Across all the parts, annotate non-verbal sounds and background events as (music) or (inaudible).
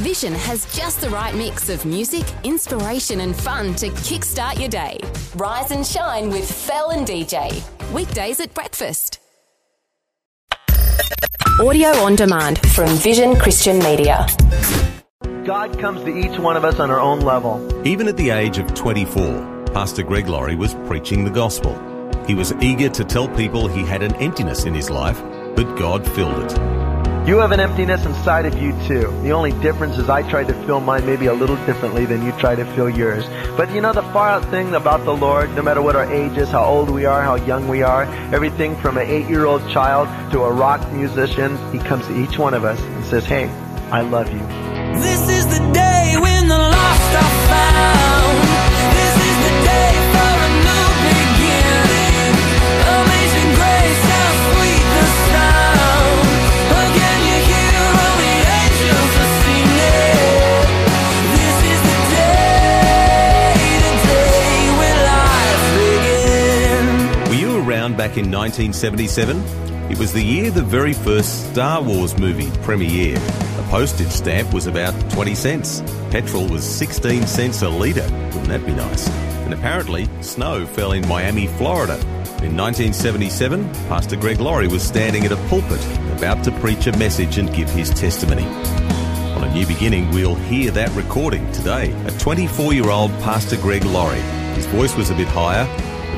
Vision has just the right mix of music, inspiration, and fun to kickstart your day. Rise and shine with Fel and DJ. Weekdays at breakfast. Audio on demand from Vision Christian Media. God comes to each one of us on our own level. Even at the age of 24, Pastor Greg Laurie was preaching the gospel. He was eager to tell people he had an emptiness in his life, but God filled it. You have an emptiness inside of you too. The only difference is I tried to fill mine maybe a little differently than you try to fill yours. But you know the far out thing about the Lord, no matter what our age is, how old we are, how young we are, everything from an eight-year-old child to a rock musician, He comes to each one of us and says, hey, I love you. This is the day when the lost are found. Back in 1977? It was the year the very first Star Wars movie premiered. A postage stamp was about 20 cents. Petrol was 16 cents a litre. Wouldn't that be nice? And apparently, snow fell in Miami, Florida. In 1977, Pastor Greg Laurie was standing at a pulpit, about to preach a message and give his testimony. On a new beginning, we'll hear that recording today. A 24 year old Pastor Greg Laurie. His voice was a bit higher,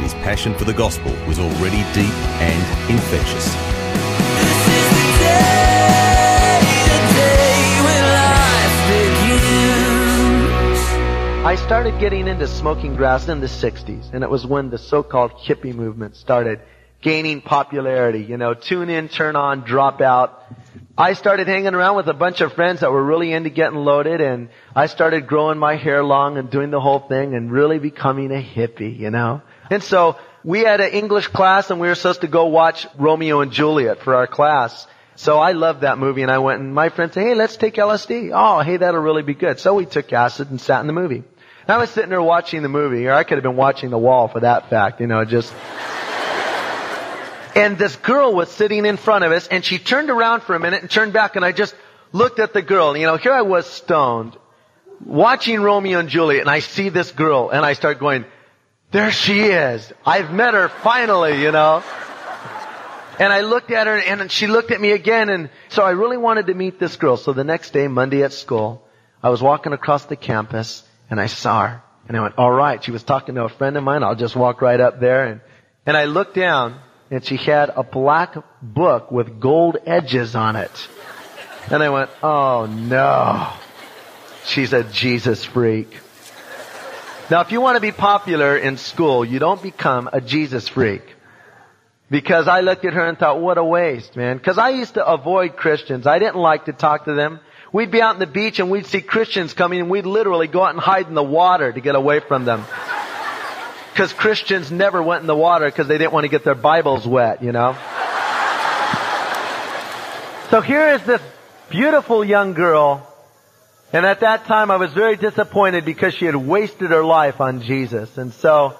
his passion for the gospel was already deep and infectious. This is the day, the day when life begins. I started getting into smoking grass in the 60s, and it was when the so-called hippie movement started gaining popularity. You know, tune in, turn on, drop out. I started hanging around with a bunch of friends that were really into getting loaded, and I started growing my hair long and doing the whole thing and really becoming a hippie, you know. And so, we had an English class and we were supposed to go watch Romeo and Juliet for our class. So I loved that movie and I went and my friend said, hey, let's take LSD. Oh, hey, that'll really be good. So we took acid and sat in the movie. And I was sitting there watching the movie, or I could have been watching the wall for that fact, you know, just. And this girl was sitting in front of us and she turned around for a minute and turned back and I just looked at the girl. You know, here I was stoned, watching Romeo and Juliet and I see this girl and I start going, there she is. I've met her finally, you know. And I looked at her and she looked at me again and so I really wanted to meet this girl. So the next day, Monday at school, I was walking across the campus and I saw her. And I went, alright, she was talking to a friend of mine, I'll just walk right up there and, and I looked down and she had a black book with gold edges on it. And I went, oh no. She's a Jesus freak. Now, if you want to be popular in school, you don't become a Jesus freak. Because I looked at her and thought, what a waste, man. Because I used to avoid Christians. I didn't like to talk to them. We'd be out on the beach and we'd see Christians coming and we'd literally go out and hide in the water to get away from them. Because Christians never went in the water because they didn't want to get their Bibles wet, you know. So here is this beautiful young girl and at that time I was very disappointed because she had wasted her life on Jesus. And so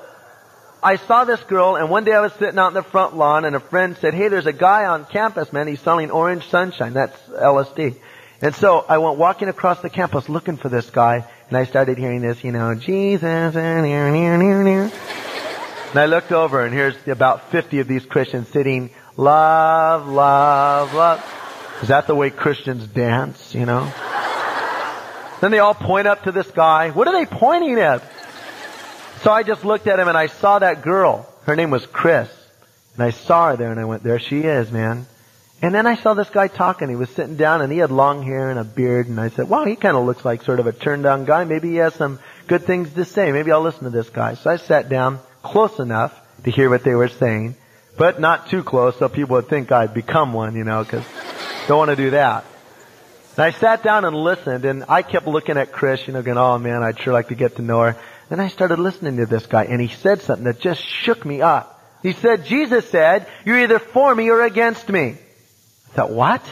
I saw this girl and one day I was sitting out in the front lawn and a friend said, hey, there's a guy on campus, man. He's selling orange sunshine. That's LSD. And so I went walking across the campus looking for this guy and I started hearing this, you know, Jesus, eh, near And I looked over and here's about 50 of these Christians sitting, love, love, love. Is that the way Christians dance, you know? Then they all point up to this guy. What are they pointing at? So I just looked at him and I saw that girl. Her name was Chris. And I saw her there and I went, there she is, man. And then I saw this guy talking. He was sitting down and he had long hair and a beard. And I said, wow, he kind of looks like sort of a turned down guy. Maybe he has some good things to say. Maybe I'll listen to this guy. So I sat down close enough to hear what they were saying, but not too close so people would think I'd become one, you know, because don't want to do that. And I sat down and listened, and I kept looking at Chris, you know, going, oh man, I'd sure like to get to know her. Then I started listening to this guy, and he said something that just shook me up. He said, Jesus said, you're either for me or against me. I thought, what?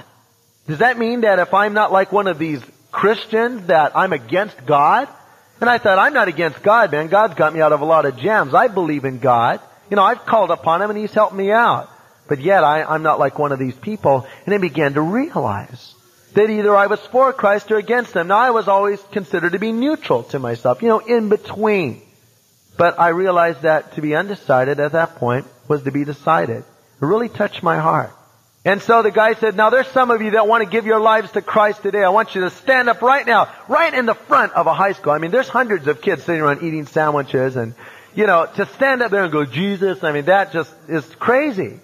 Does that mean that if I'm not like one of these Christians, that I'm against God? And I thought, I'm not against God, man. God's got me out of a lot of jams. I believe in God. You know, I've called upon Him and He's helped me out. But yet I, I'm not like one of these people. And I began to realize that either I was for Christ or against him. Now I was always considered to be neutral to myself, you know, in between. But I realized that to be undecided at that point was to be decided. It really touched my heart. And so the guy said, now there's some of you that want to give your lives to Christ today. I want you to stand up right now, right in the front of a high school. I mean, there's hundreds of kids sitting around eating sandwiches and, you know, to stand up there and go, Jesus, I mean, that just is crazy.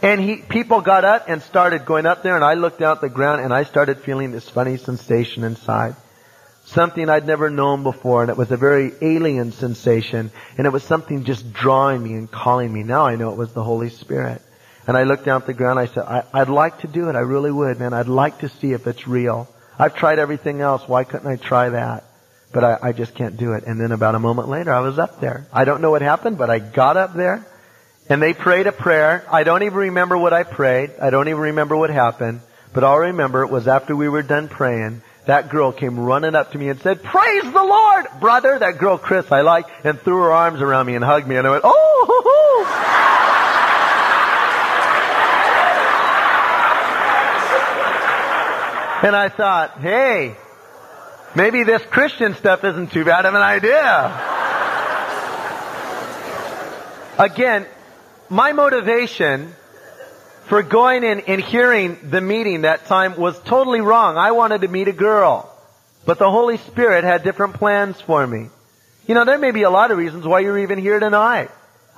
And he, people got up and started going up there and I looked at the ground and I started feeling this funny sensation inside. Something I'd never known before and it was a very alien sensation and it was something just drawing me and calling me. Now I know it was the Holy Spirit. And I looked down at the ground. I said, I, I'd like to do it. I really would, man. I'd like to see if it's real. I've tried everything else. Why couldn't I try that? But I, I just can't do it. And then about a moment later, I was up there. I don't know what happened, but I got up there and they prayed a prayer. I don't even remember what I prayed. I don't even remember what happened. But all I remember it was after we were done praying, that girl came running up to me and said, Praise the Lord! Brother, that girl Chris I like, and threw her arms around me and hugged me and I went, Oh! Hoo, hoo. And I thought, hey, maybe this Christian stuff isn't too bad of an idea. Again, my motivation for going in and hearing the meeting that time was totally wrong. I wanted to meet a girl. But the Holy Spirit had different plans for me. You know, there may be a lot of reasons why you're even here tonight.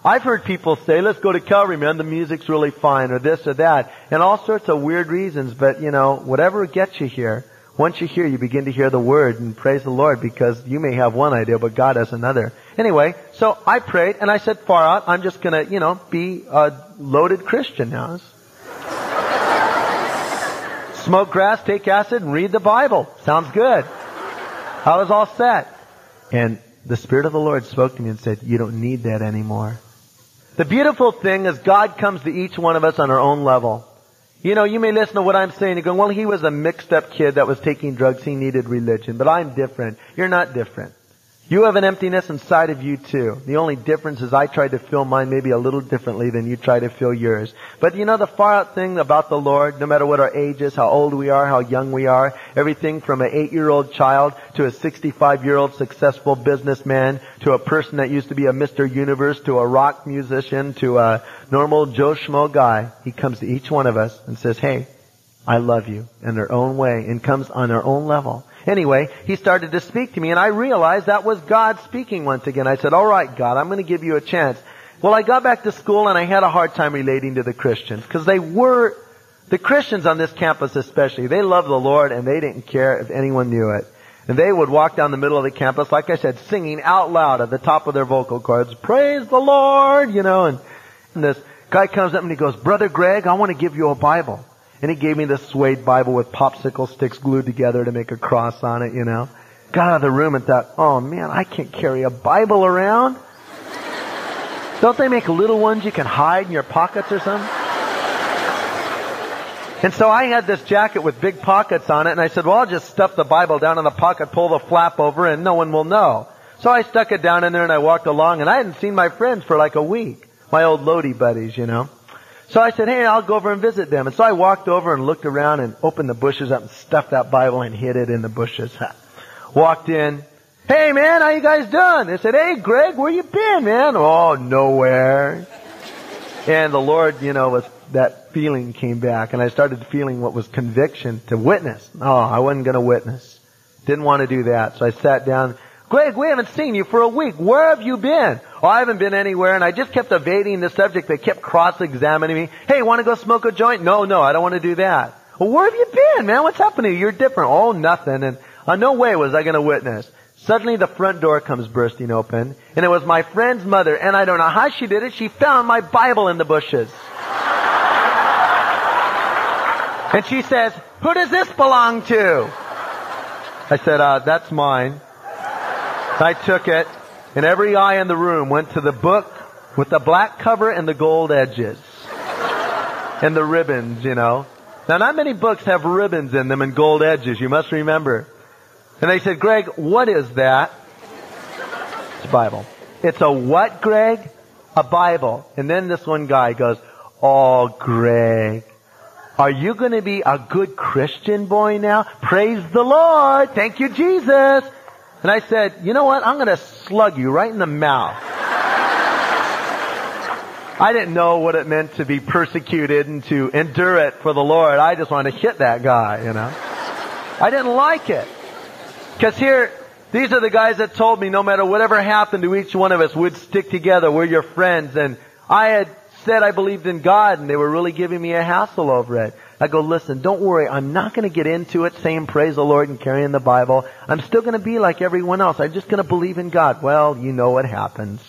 I've heard people say, let's go to Calvary, man, the music's really fine, or this or that, and all sorts of weird reasons, but you know, whatever gets you here, once you hear, you begin to hear the word and praise the Lord because you may have one idea, but God has another. Anyway, so I prayed and I said, far out, I'm just gonna, you know, be a loaded Christian now. (laughs) Smoke grass, take acid, and read the Bible. Sounds good. I was all set. And the Spirit of the Lord spoke to me and said, you don't need that anymore. The beautiful thing is God comes to each one of us on our own level. You know, you may listen to what I'm saying and go, well, he was a mixed up kid that was taking drugs. He needed religion. But I'm different. You're not different. You have an emptiness inside of you too. The only difference is I tried to fill mine maybe a little differently than you try to fill yours. But you know the far out thing about the Lord, no matter what our age is, how old we are, how young we are, everything from an eight-year-old child to a 65-year-old successful businessman to a person that used to be a Mr. Universe to a rock musician to a normal Joe Schmo guy, he comes to each one of us and says, hey, I love you in their own way and comes on their own level. Anyway, he started to speak to me and I realized that was God speaking once again. I said, alright God, I'm going to give you a chance. Well, I got back to school and I had a hard time relating to the Christians because they were, the Christians on this campus especially, they loved the Lord and they didn't care if anyone knew it. And they would walk down the middle of the campus, like I said, singing out loud at the top of their vocal cords, praise the Lord, you know, and, and this guy comes up and he goes, Brother Greg, I want to give you a Bible. And he gave me this suede Bible with popsicle sticks glued together to make a cross on it, you know. Got out of the room and thought, oh man, I can't carry a Bible around. Don't they make little ones you can hide in your pockets or something? And so I had this jacket with big pockets on it, and I said, well, I'll just stuff the Bible down in the pocket, pull the flap over, and no one will know. So I stuck it down in there and I walked along, and I hadn't seen my friends for like a week. My old Lodi buddies, you know. So I said, hey, I'll go over and visit them. And so I walked over and looked around and opened the bushes up and stuffed that Bible and hid it in the bushes. (laughs) Walked in. Hey man, how you guys doing? They said, hey Greg, where you been, man? Oh, nowhere. And the Lord, you know, was, that feeling came back and I started feeling what was conviction to witness. Oh, I wasn't gonna witness. Didn't want to do that. So I sat down. Greg, we haven't seen you for a week. Where have you been? Oh, I haven't been anywhere, and I just kept evading the subject. They kept cross-examining me. Hey, want to go smoke a joint? No, no, I don't want to do that. Well, where have you been, man? What's happening? You're different. Oh, nothing. And uh, no way was I going to witness. Suddenly the front door comes bursting open, and it was my friend's mother, and I don't know how she did it. She found my Bible in the bushes. And she says, who does this belong to? I said, uh, that's mine. I took it, and every eye in the room went to the book with the black cover and the gold edges. and the ribbons, you know. Now not many books have ribbons in them and gold edges, you must remember. And they said, Greg, what is that? It's a Bible. It's a what, Greg? A Bible. And then this one guy goes, Oh, Greg, Are you going to be a good Christian boy now? Praise the Lord. Thank you, Jesus. And I said, you know what? I'm going to slug you right in the mouth. I didn't know what it meant to be persecuted and to endure it for the Lord. I just wanted to hit that guy, you know. I didn't like it. Because here, these are the guys that told me no matter whatever happened to each one of us, we'd stick together. We're your friends. And I had said I believed in God and they were really giving me a hassle over it. I go, listen, don't worry. I'm not going to get into it saying praise the Lord and carrying the Bible. I'm still going to be like everyone else. I'm just going to believe in God. Well, you know what happens.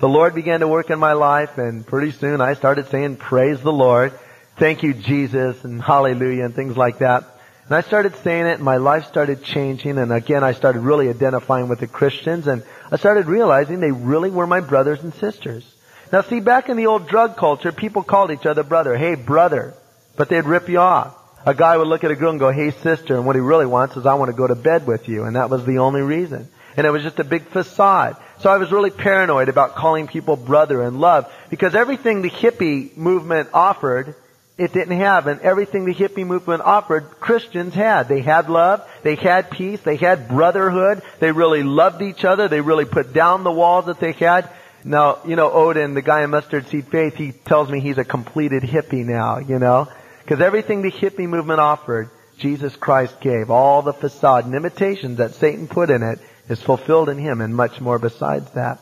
The Lord began to work in my life and pretty soon I started saying praise the Lord. Thank you, Jesus and hallelujah and things like that. And I started saying it and my life started changing and again I started really identifying with the Christians and I started realizing they really were my brothers and sisters. Now see, back in the old drug culture, people called each other brother. Hey, brother. But they'd rip you off. A guy would look at a girl and go, hey, sister. And what he really wants is, I want to go to bed with you. And that was the only reason. And it was just a big facade. So I was really paranoid about calling people brother and love because everything the hippie movement offered, it didn't have. And everything the hippie movement offered, Christians had. They had love. They had peace. They had brotherhood. They really loved each other. They really put down the walls that they had. Now, you know, Oden, the guy in Mustard Seed Faith, he tells me he's a completed hippie now, you know? Because everything the hippie movement offered, Jesus Christ gave. All the facade and imitations that Satan put in it is fulfilled in him and much more besides that.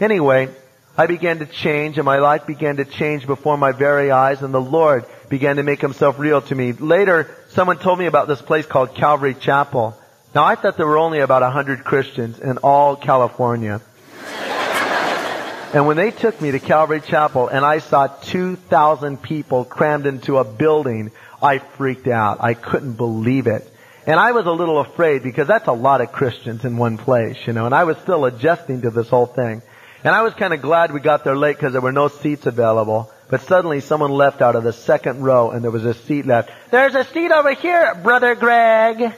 Anyway, I began to change and my life began to change before my very eyes and the Lord began to make himself real to me. Later, someone told me about this place called Calvary Chapel. Now I thought there were only about a hundred Christians in all California. And when they took me to Calvary Chapel and I saw 2,000 people crammed into a building, I freaked out. I couldn't believe it. And I was a little afraid because that's a lot of Christians in one place, you know, and I was still adjusting to this whole thing. And I was kind of glad we got there late because there were no seats available. But suddenly someone left out of the second row and there was a seat left. There's a seat over here, Brother Greg. (laughs) and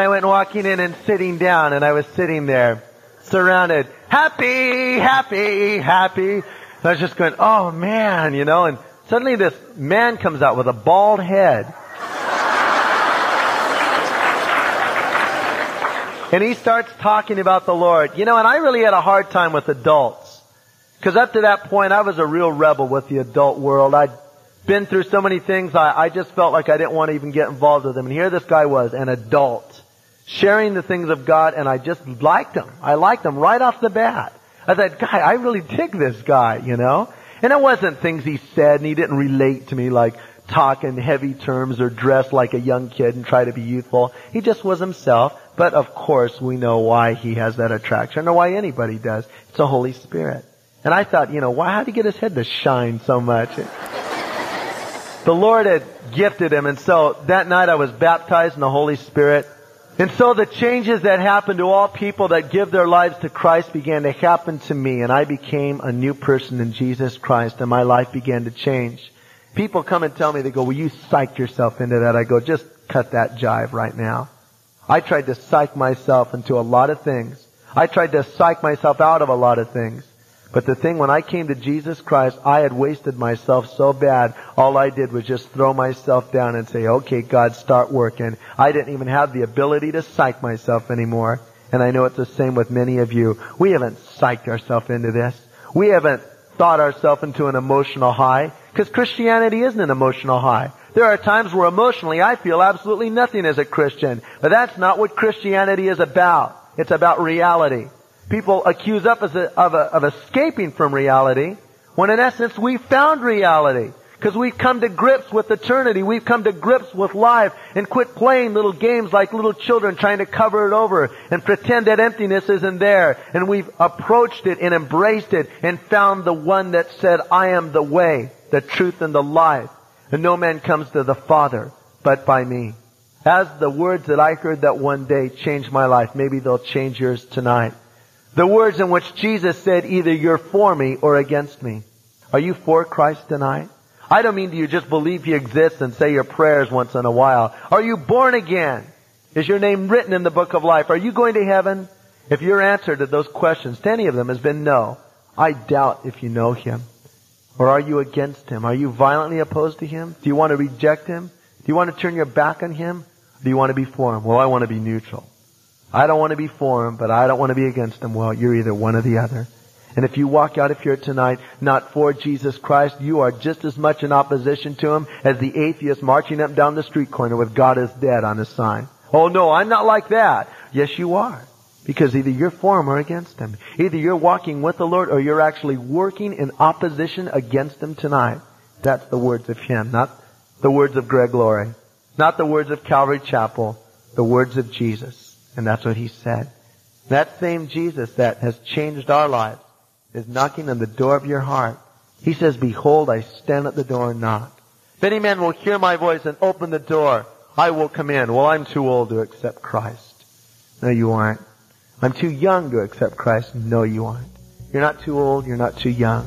I went walking in and sitting down and I was sitting there surrounded. Happy, happy, happy. And I was just going, oh man, you know, and suddenly this man comes out with a bald head. and he starts talking about the Lord. You know, and I really had a hard time with adults. Because up to that point, I was a real rebel with the adult world. I'd been through so many things, I, I just felt like I didn't want to even get involved with them. And here this guy was, an adult sharing the things of God, and I just liked him. I liked him right off the bat. I thought, guy, I really dig this guy, you know? And it wasn't things he said, and he didn't relate to me like talk in heavy terms or dress like a young kid and try to be youthful. He just was himself. But of course, we know why he has that attraction, or why anybody does. It's the Holy Spirit. And I thought, you know, why, how'd he get his head to shine so much? the Lord had gifted him, and so that night I was baptized in the Holy Spirit. And so the changes that happen to all people that give their lives to Christ began to happen to me and I became a new person in Jesus Christ and my life began to change. People come and tell me, they go, well you psyched yourself into that. I go, just cut that jive right now. I tried to psych myself into a lot of things. I tried to psych myself out of a lot of things. But the thing, when I came to Jesus Christ, I had wasted myself so bad. All I did was just throw myself down and say, okay, God, start working. I didn't even have the ability to psych myself anymore. And I know it's the same with many of you. We haven't psyched ourselves into this. We haven't thought ourselves into an emotional high. Because Christianity isn't an emotional high. There are times where emotionally I feel absolutely nothing as a Christian. But that's not what Christianity is about. It's about reality. People accuse us of, of, of escaping from reality when in essence we found reality. Because we've come to grips with eternity. We've come to grips with life and quit playing little games like little children trying to cover it over and pretend that emptiness isn't there. And we've approached it and embraced it and found the one that said, I am the way, the truth, and the life. And no man comes to the Father but by me. As the words that I heard that one day changed my life, maybe they'll change yours tonight. The words in which Jesus said, either you're for me or against me. Are you for Christ tonight? I don't mean do you just believe He exists and say your prayers once in a while. Are you born again? Is your name written in the book of life? Are you going to heaven? If your answer to those questions, to any of them, has been no, I doubt if you know Him. Or are you against him? Are you violently opposed to him? Do you want to reject him? Do you want to turn your back on him? Do you want to be for him? Well, I want to be neutral. I don't want to be for him, but I don't want to be against him. Well, you're either one or the other. And if you walk out of here tonight not for Jesus Christ, you are just as much in opposition to him as the atheist marching up down the street corner with God is dead on his sign. Oh no, I'm not like that. Yes, you are. Because either you're for him or against him. Either you're walking with the Lord or you're actually working in opposition against him tonight. That's the words of him, not the words of Greg Laurie. Not the words of Calvary Chapel, the words of Jesus. And that's what he said. That same Jesus that has changed our lives is knocking on the door of your heart. He says, Behold, I stand at the door and knock. If any man will hear my voice and open the door, I will come in. Well, I'm too old to accept Christ. No, you aren't. I'm too young to accept Christ. No, you aren't. You're not too old. You're not too young.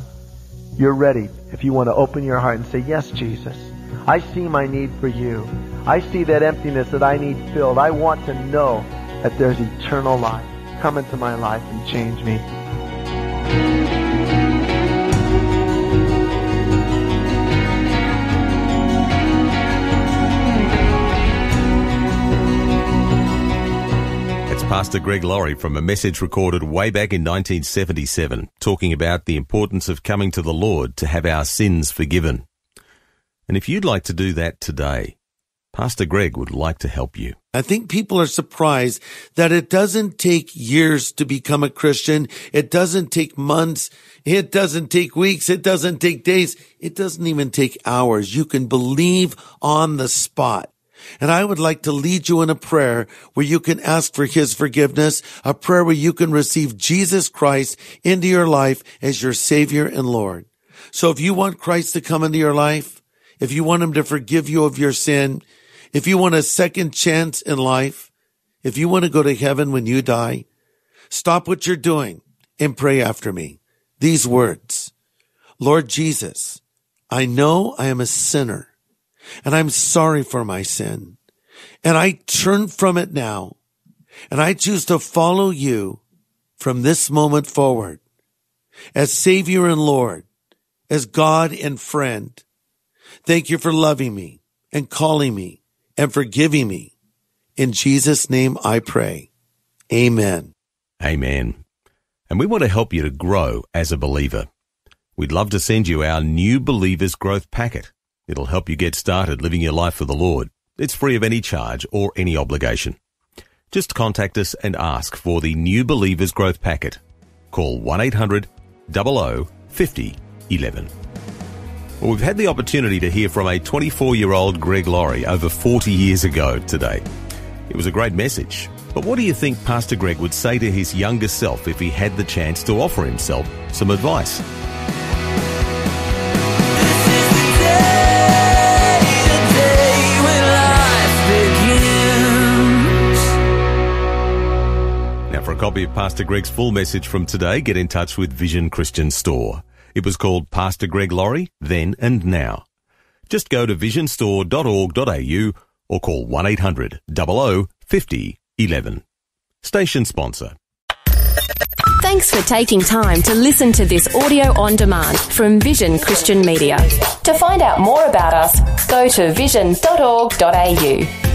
You're ready if you want to open your heart and say, Yes, Jesus. I see my need for you. I see that emptiness that I need filled. I want to know that there's eternal life. Come into my life and change me. It's Pastor Greg Laurie from a message recorded way back in 1977, talking about the importance of coming to the Lord to have our sins forgiven. And if you'd like to do that today, Pastor Greg would like to help you. I think people are surprised that it doesn't take years to become a Christian. It doesn't take months. It doesn't take weeks. It doesn't take days. It doesn't even take hours. You can believe on the spot. And I would like to lead you in a prayer where you can ask for his forgiveness, a prayer where you can receive Jesus Christ into your life as your savior and Lord. So if you want Christ to come into your life, if you want him to forgive you of your sin, if you want a second chance in life, if you want to go to heaven when you die, stop what you're doing and pray after me. These words, Lord Jesus, I know I am a sinner and I'm sorry for my sin and I turn from it now and I choose to follow you from this moment forward as savior and Lord, as God and friend. Thank you for loving me and calling me and forgiving me. In Jesus' name I pray. Amen. Amen. And we want to help you to grow as a believer. We'd love to send you our new Believers Growth Packet. It'll help you get started living your life for the Lord. It's free of any charge or any obligation. Just contact us and ask for the new Believers Growth Packet. Call 1 800 00 50 11. Well, we've had the opportunity to hear from a 24 year old Greg Laurie over 40 years ago today. It was a great message. But what do you think Pastor Greg would say to his younger self if he had the chance to offer himself some advice? Now, for a copy of Pastor Greg's full message from today, get in touch with Vision Christian Store. It was called Pastor Greg Laurie, Then and Now. Just go to visionstore.org.au or call 1 800 00 50 11. Station sponsor. Thanks for taking time to listen to this audio on demand from Vision Christian Media. To find out more about us, go to vision.org.au.